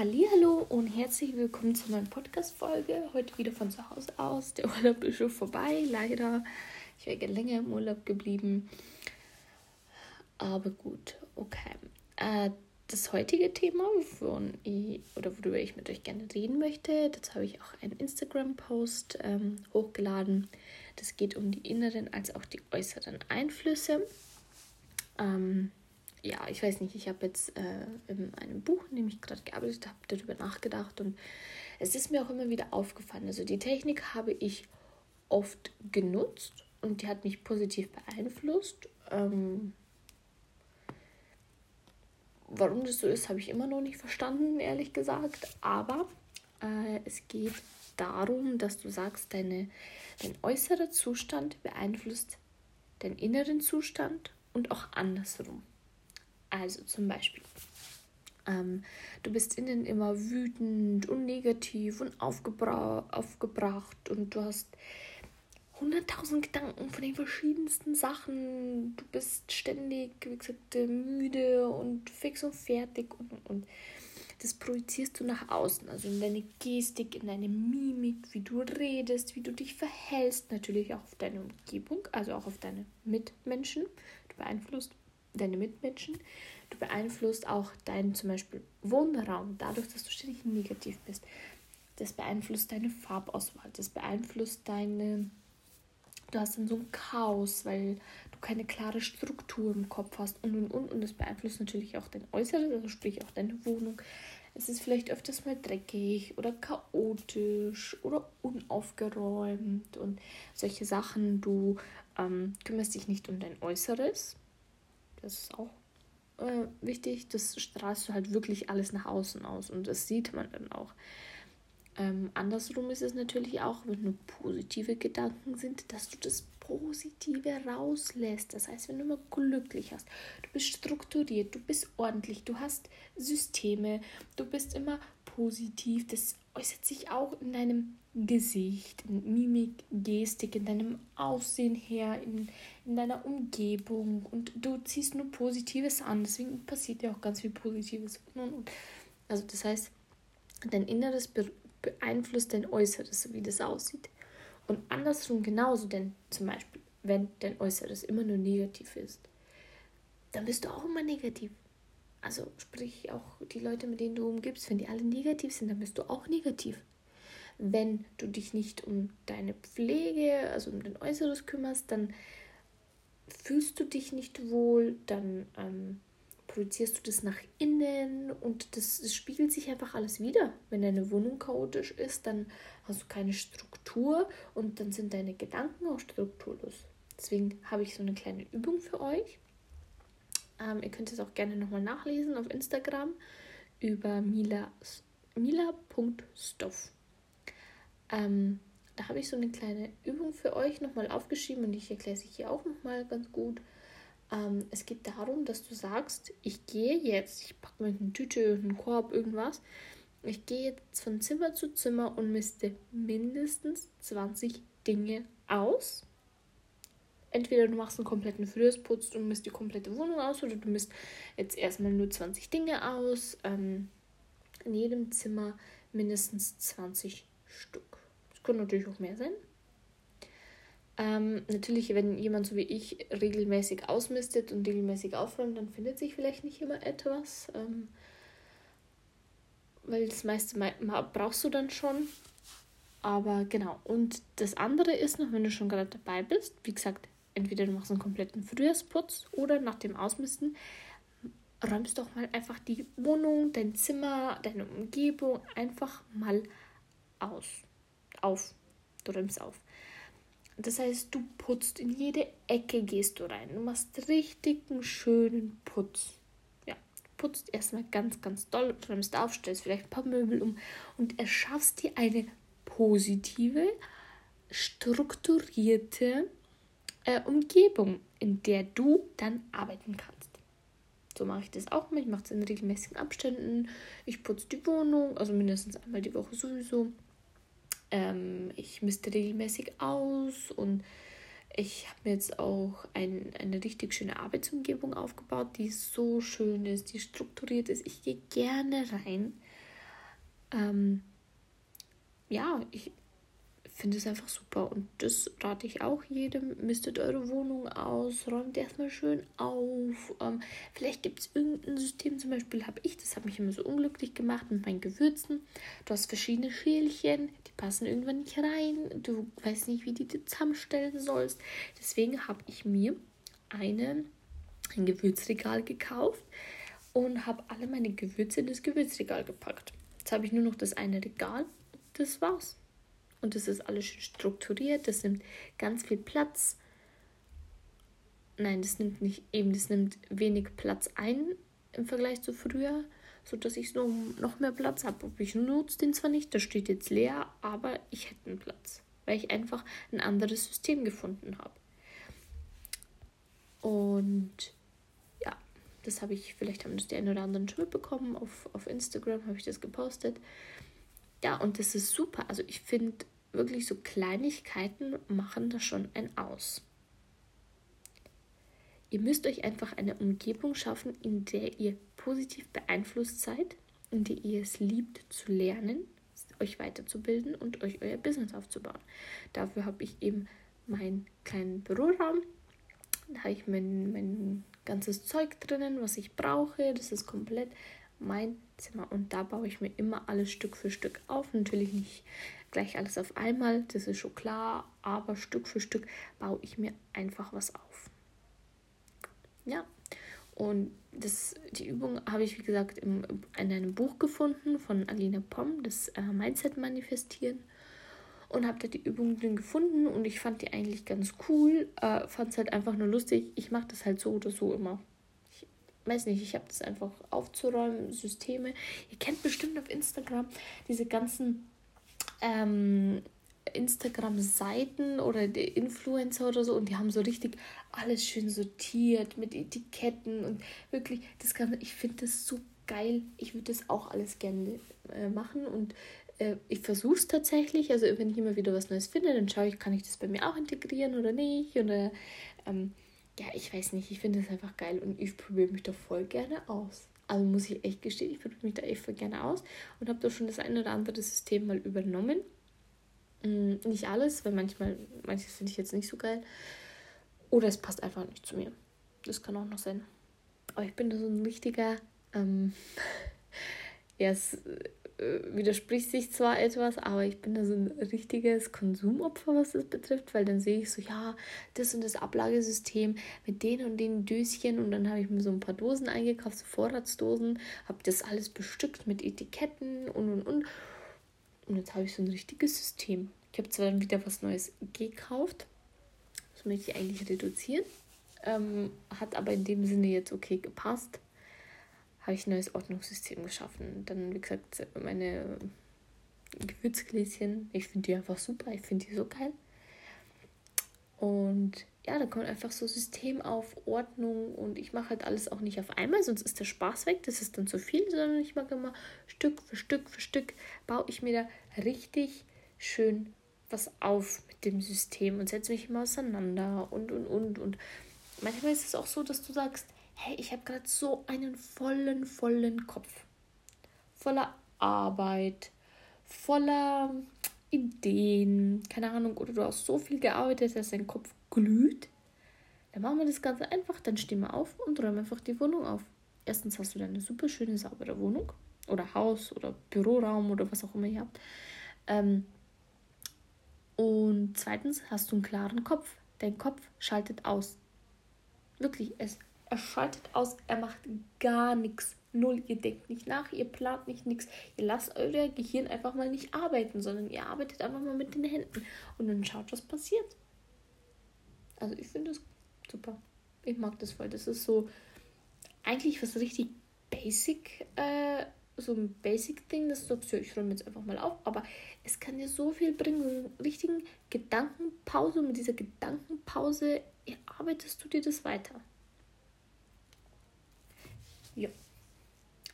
Hallo und herzlich willkommen zu meiner Podcast-Folge. Heute wieder von zu Hause aus. Der Urlaub ist schon vorbei, leider. Ich wäre länger im Urlaub geblieben. Aber gut, okay. Äh, das heutige Thema, wovon ich, oder worüber ich mit euch gerne reden möchte, dazu habe ich auch einen Instagram-Post ähm, hochgeladen. Das geht um die inneren als auch die äußeren Einflüsse. Ähm, ja, ich weiß nicht, ich habe jetzt äh, in einem Buch, in dem ich gerade gearbeitet habe, darüber nachgedacht und es ist mir auch immer wieder aufgefallen. Also die Technik habe ich oft genutzt und die hat mich positiv beeinflusst. Ähm, warum das so ist, habe ich immer noch nicht verstanden, ehrlich gesagt. Aber äh, es geht darum, dass du sagst, deine, dein äußerer Zustand beeinflusst deinen inneren Zustand und auch andersrum. Also zum Beispiel, ähm, du bist innen immer wütend und negativ und aufgebra aufgebracht und du hast hunderttausend Gedanken von den verschiedensten Sachen. Du bist ständig, wie gesagt, müde und fix und fertig und, und, und. Das projizierst du nach außen, also in deine Gestik, in deine Mimik, wie du redest, wie du dich verhältst, natürlich auch auf deine Umgebung, also auch auf deine Mitmenschen. Du beeinflusst deine Mitmenschen. Du beeinflusst auch deinen zum Beispiel Wohnraum, dadurch, dass du ständig negativ bist. Das beeinflusst deine Farbauswahl, das beeinflusst deine. Du hast dann so ein Chaos, weil du keine klare Struktur im Kopf hast und und und. Und das beeinflusst natürlich auch dein Äußeres, also sprich auch deine Wohnung. Es ist vielleicht öfters mal dreckig oder chaotisch oder unaufgeräumt und solche Sachen. Du ähm, kümmerst dich nicht um dein Äußeres, das ist auch äh, wichtig. Das strahlst du halt wirklich alles nach außen aus und das sieht man dann auch. Ähm, andersrum ist es natürlich auch, wenn nur positive Gedanken sind, dass du das Positive rauslässt. Das heißt, wenn du immer glücklich hast, du bist strukturiert, du bist ordentlich, du hast Systeme, du bist immer positiv. Das äußert sich auch in deinem Gesicht, in Mimik, Gestik, in deinem Aussehen her, in, in deiner Umgebung und du ziehst nur Positives an. Deswegen passiert ja auch ganz viel Positives. Also das heißt, dein Inneres beeinflusst dein Äußeres, wie das aussieht. Und andersrum genauso, denn zum Beispiel, wenn dein Äußeres immer nur negativ ist, dann bist du auch immer negativ. Also sprich auch die Leute, mit denen du umgibst, wenn die alle negativ sind, dann bist du auch negativ. Wenn du dich nicht um deine Pflege, also um dein Äußeres kümmerst, dann fühlst du dich nicht wohl, dann ähm, projizierst du das nach innen und das, das, spiegelt sich einfach alles wieder. Wenn deine Wohnung chaotisch ist, dann hast du keine Struktur und dann sind deine Gedanken auch strukturlos. Deswegen habe ich so eine kleine Übung für euch. Ähm, ihr könnt es auch gerne nochmal nachlesen auf Instagram über mila.stoff. Ähm, da habe ich so eine kleine Übung für euch nochmal aufgeschrieben und ich erkläre sie hier auch nochmal ganz gut. Ähm, es geht darum, dass du sagst, ich gehe jetzt, ich packe mir eine Tüte, einen Korb, irgendwas. Ich gehe jetzt von Zimmer zu Zimmer und misste mindestens 20 Dinge aus entweder du machst einen kompletten Frühjahrsputz und misst die komplette Wohnung aus oder du misst jetzt erstmal nur 20 Dinge aus. Ähm, in jedem Zimmer mindestens 20 Stück. Das können natürlich auch mehr sein. Ähm, natürlich, wenn jemand so wie ich regelmäßig ausmistet und regelmäßig aufräumt, dann findet sich vielleicht nicht immer etwas. Ähm, weil das meiste brauchst du dann schon. Aber genau. Und das andere ist noch, wenn du schon gerade dabei bist, wie gesagt, entweder du machst einen kompletten Frühjahrsputz oder nach dem Ausmisten räumst doch mal einfach die Wohnung, dein Zimmer, deine Umgebung einfach mal aus. Auf. Du räumst auf. Das heißt, du putzt in jede Ecke, gehst du rein. Du machst richtig einen schönen Putz. Ja, putzt erstmal ganz, ganz doll, räumst auf, stellst vielleicht ein paar Möbel um und erschaffst dir eine positive, strukturierte äh, Umgebung, in der du dann arbeiten kannst. So mache ich das auch mal. Ich mache es in regelmäßigen Abständen. Ich putze die Wohnung, also mindestens einmal die Woche sowieso. Ähm, ich misste regelmäßig aus und ich habe mir jetzt auch ein, eine richtig schöne Arbeitsumgebung aufgebaut, die so schön ist, die strukturiert ist. Ich gehe gerne rein Ähm, ja, ich finde es einfach super und das rate ich auch jedem. Mistet eure Wohnung aus, räumt erstmal schön auf. Ähm, vielleicht gibt es irgendein System, zum Beispiel habe ich, das hat mich immer so unglücklich gemacht mit meinen Gewürzen. Du hast verschiedene Schälchen, die passen irgendwann nicht rein. Du weißt nicht, wie die du zusammenstellen sollst. Deswegen habe ich mir eine, ein Gewürzregal gekauft und habe alle meine Gewürze in das Gewürzregal gepackt. Jetzt habe ich nur noch das eine Regal. Das war's. Und das ist alles strukturiert. Das nimmt ganz viel Platz. Nein, das nimmt nicht eben, das nimmt wenig Platz ein im Vergleich zu früher, sodass ich noch, noch mehr Platz habe. Ich nutze den zwar nicht, das steht jetzt leer, aber ich hätte einen Platz, weil ich einfach ein anderes System gefunden habe. Und ja, das habe ich, vielleicht haben das die einen oder anderen schon mitbekommen, auf, auf Instagram habe ich das gepostet. Ja, und das ist super. Also ich finde wirklich so Kleinigkeiten machen da schon ein Aus. Ihr müsst euch einfach eine Umgebung schaffen, in der ihr positiv beeinflusst seid, in der ihr es liebt zu lernen, euch weiterzubilden und euch euer Business aufzubauen. Dafür habe ich eben meinen kleinen Büroraum. Da habe ich mein, mein ganzes Zeug drinnen, was ich brauche. Das ist komplett mein Zimmer. Und da baue ich mir immer alles Stück für Stück auf. Natürlich nicht gleich alles auf einmal, das ist schon klar, aber Stück für Stück baue ich mir einfach was auf. Ja, und das, die Übung habe ich, wie gesagt, im, in einem Buch gefunden von Alina Pomm, das äh, Mindset Manifestieren. Und habe da die Übung drin gefunden und ich fand die eigentlich ganz cool. Äh, fand es halt einfach nur lustig. Ich mache das halt so oder so immer weiß nicht, ich habe das einfach aufzuräumen, Systeme. Ihr kennt bestimmt auf Instagram diese ganzen ähm, Instagram-Seiten oder Influencer oder so und die haben so richtig alles schön sortiert mit Etiketten und wirklich das Ganze, ich finde das so geil. Ich würde das auch alles gerne äh, machen und äh, ich versuche es tatsächlich. Also wenn ich immer wieder was Neues finde, dann schaue ich, kann ich das bei mir auch integrieren oder nicht oder ähm, ja, ich weiß nicht, ich finde es einfach geil und ich probiere mich da voll gerne aus. Also muss ich echt gestehen, ich probiere mich da echt voll gerne aus und habe da schon das ein oder andere System mal übernommen. Hm, nicht alles, weil manchmal, manches finde ich jetzt nicht so geil. Oder es passt einfach nicht zu mir. Das kann auch noch sein. Aber ich bin da so ein richtiger, ähm, ja, es äh, widerspricht sich zwar etwas, aber ich bin da so ein richtiges Konsumopfer, was das betrifft, weil dann sehe ich so, ja, das und das Ablagesystem mit den und den Döschen und dann habe ich mir so ein paar Dosen eingekauft, so Vorratsdosen, habe das alles bestückt mit Etiketten und und und. Und jetzt habe ich so ein richtiges System. Ich habe zwar dann wieder was Neues gekauft, das möchte ich eigentlich reduzieren, ähm, hat aber in dem Sinne jetzt okay gepasst habe ich ein neues Ordnungssystem geschaffen. Dann, wie gesagt, meine Gewürzgläschen. Ich finde die einfach super. Ich finde die so geil. Und ja, da kommt einfach so System auf, Ordnung und ich mache halt alles auch nicht auf einmal, sonst ist der Spaß weg. Das ist dann zu viel, sondern ich mache immer Stück für Stück für Stück, baue ich mir da richtig schön was auf mit dem System und setze mich immer auseinander und und und. Und manchmal ist es auch so, dass du sagst, hey, ich habe gerade so einen vollen, vollen Kopf. Voller Arbeit, voller Ideen, keine Ahnung, oder du hast so viel gearbeitet, dass dein Kopf glüht. Dann machen wir das Ganze einfach, dann stehen wir auf und räumen einfach die Wohnung auf. Erstens hast du dann eine super schöne, saubere Wohnung oder Haus oder Büroraum oder was auch immer ihr habt. Ähm, und zweitens hast du einen klaren Kopf. Dein Kopf schaltet aus. Wirklich, es er schaltet aus, er macht gar nichts. Null, ihr denkt nicht nach, ihr plant nicht nichts. Ihr lasst euer Gehirn einfach mal nicht arbeiten, sondern ihr arbeitet einfach mal mit den Händen und dann schaut, was passiert. Also ich finde das super. Ich mag das voll. Das ist so eigentlich was richtig basic, äh, so ein Basic-Ding, das sagst, ja, ich räume jetzt einfach mal auf, aber es kann dir so viel bringen, so einen richtigen Gedankenpause. Und mit dieser Gedankenpause erarbeitest du dir das weiter. Ja.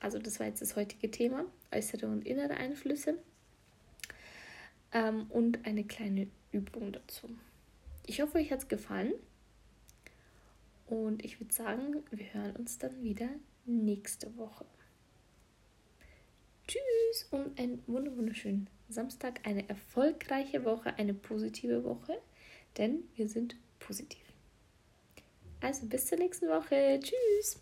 Also das war jetzt das heutige Thema, äußere und innere Einflüsse. Ähm, und eine kleine Übung dazu. Ich hoffe, euch hat es gefallen. Und ich würde sagen, wir hören uns dann wieder nächste Woche. Tschüss. Und einen wunderschönen Samstag, eine erfolgreiche Woche, eine positive Woche, denn wir sind positiv. Also bis zur nächsten Woche. Tschüss.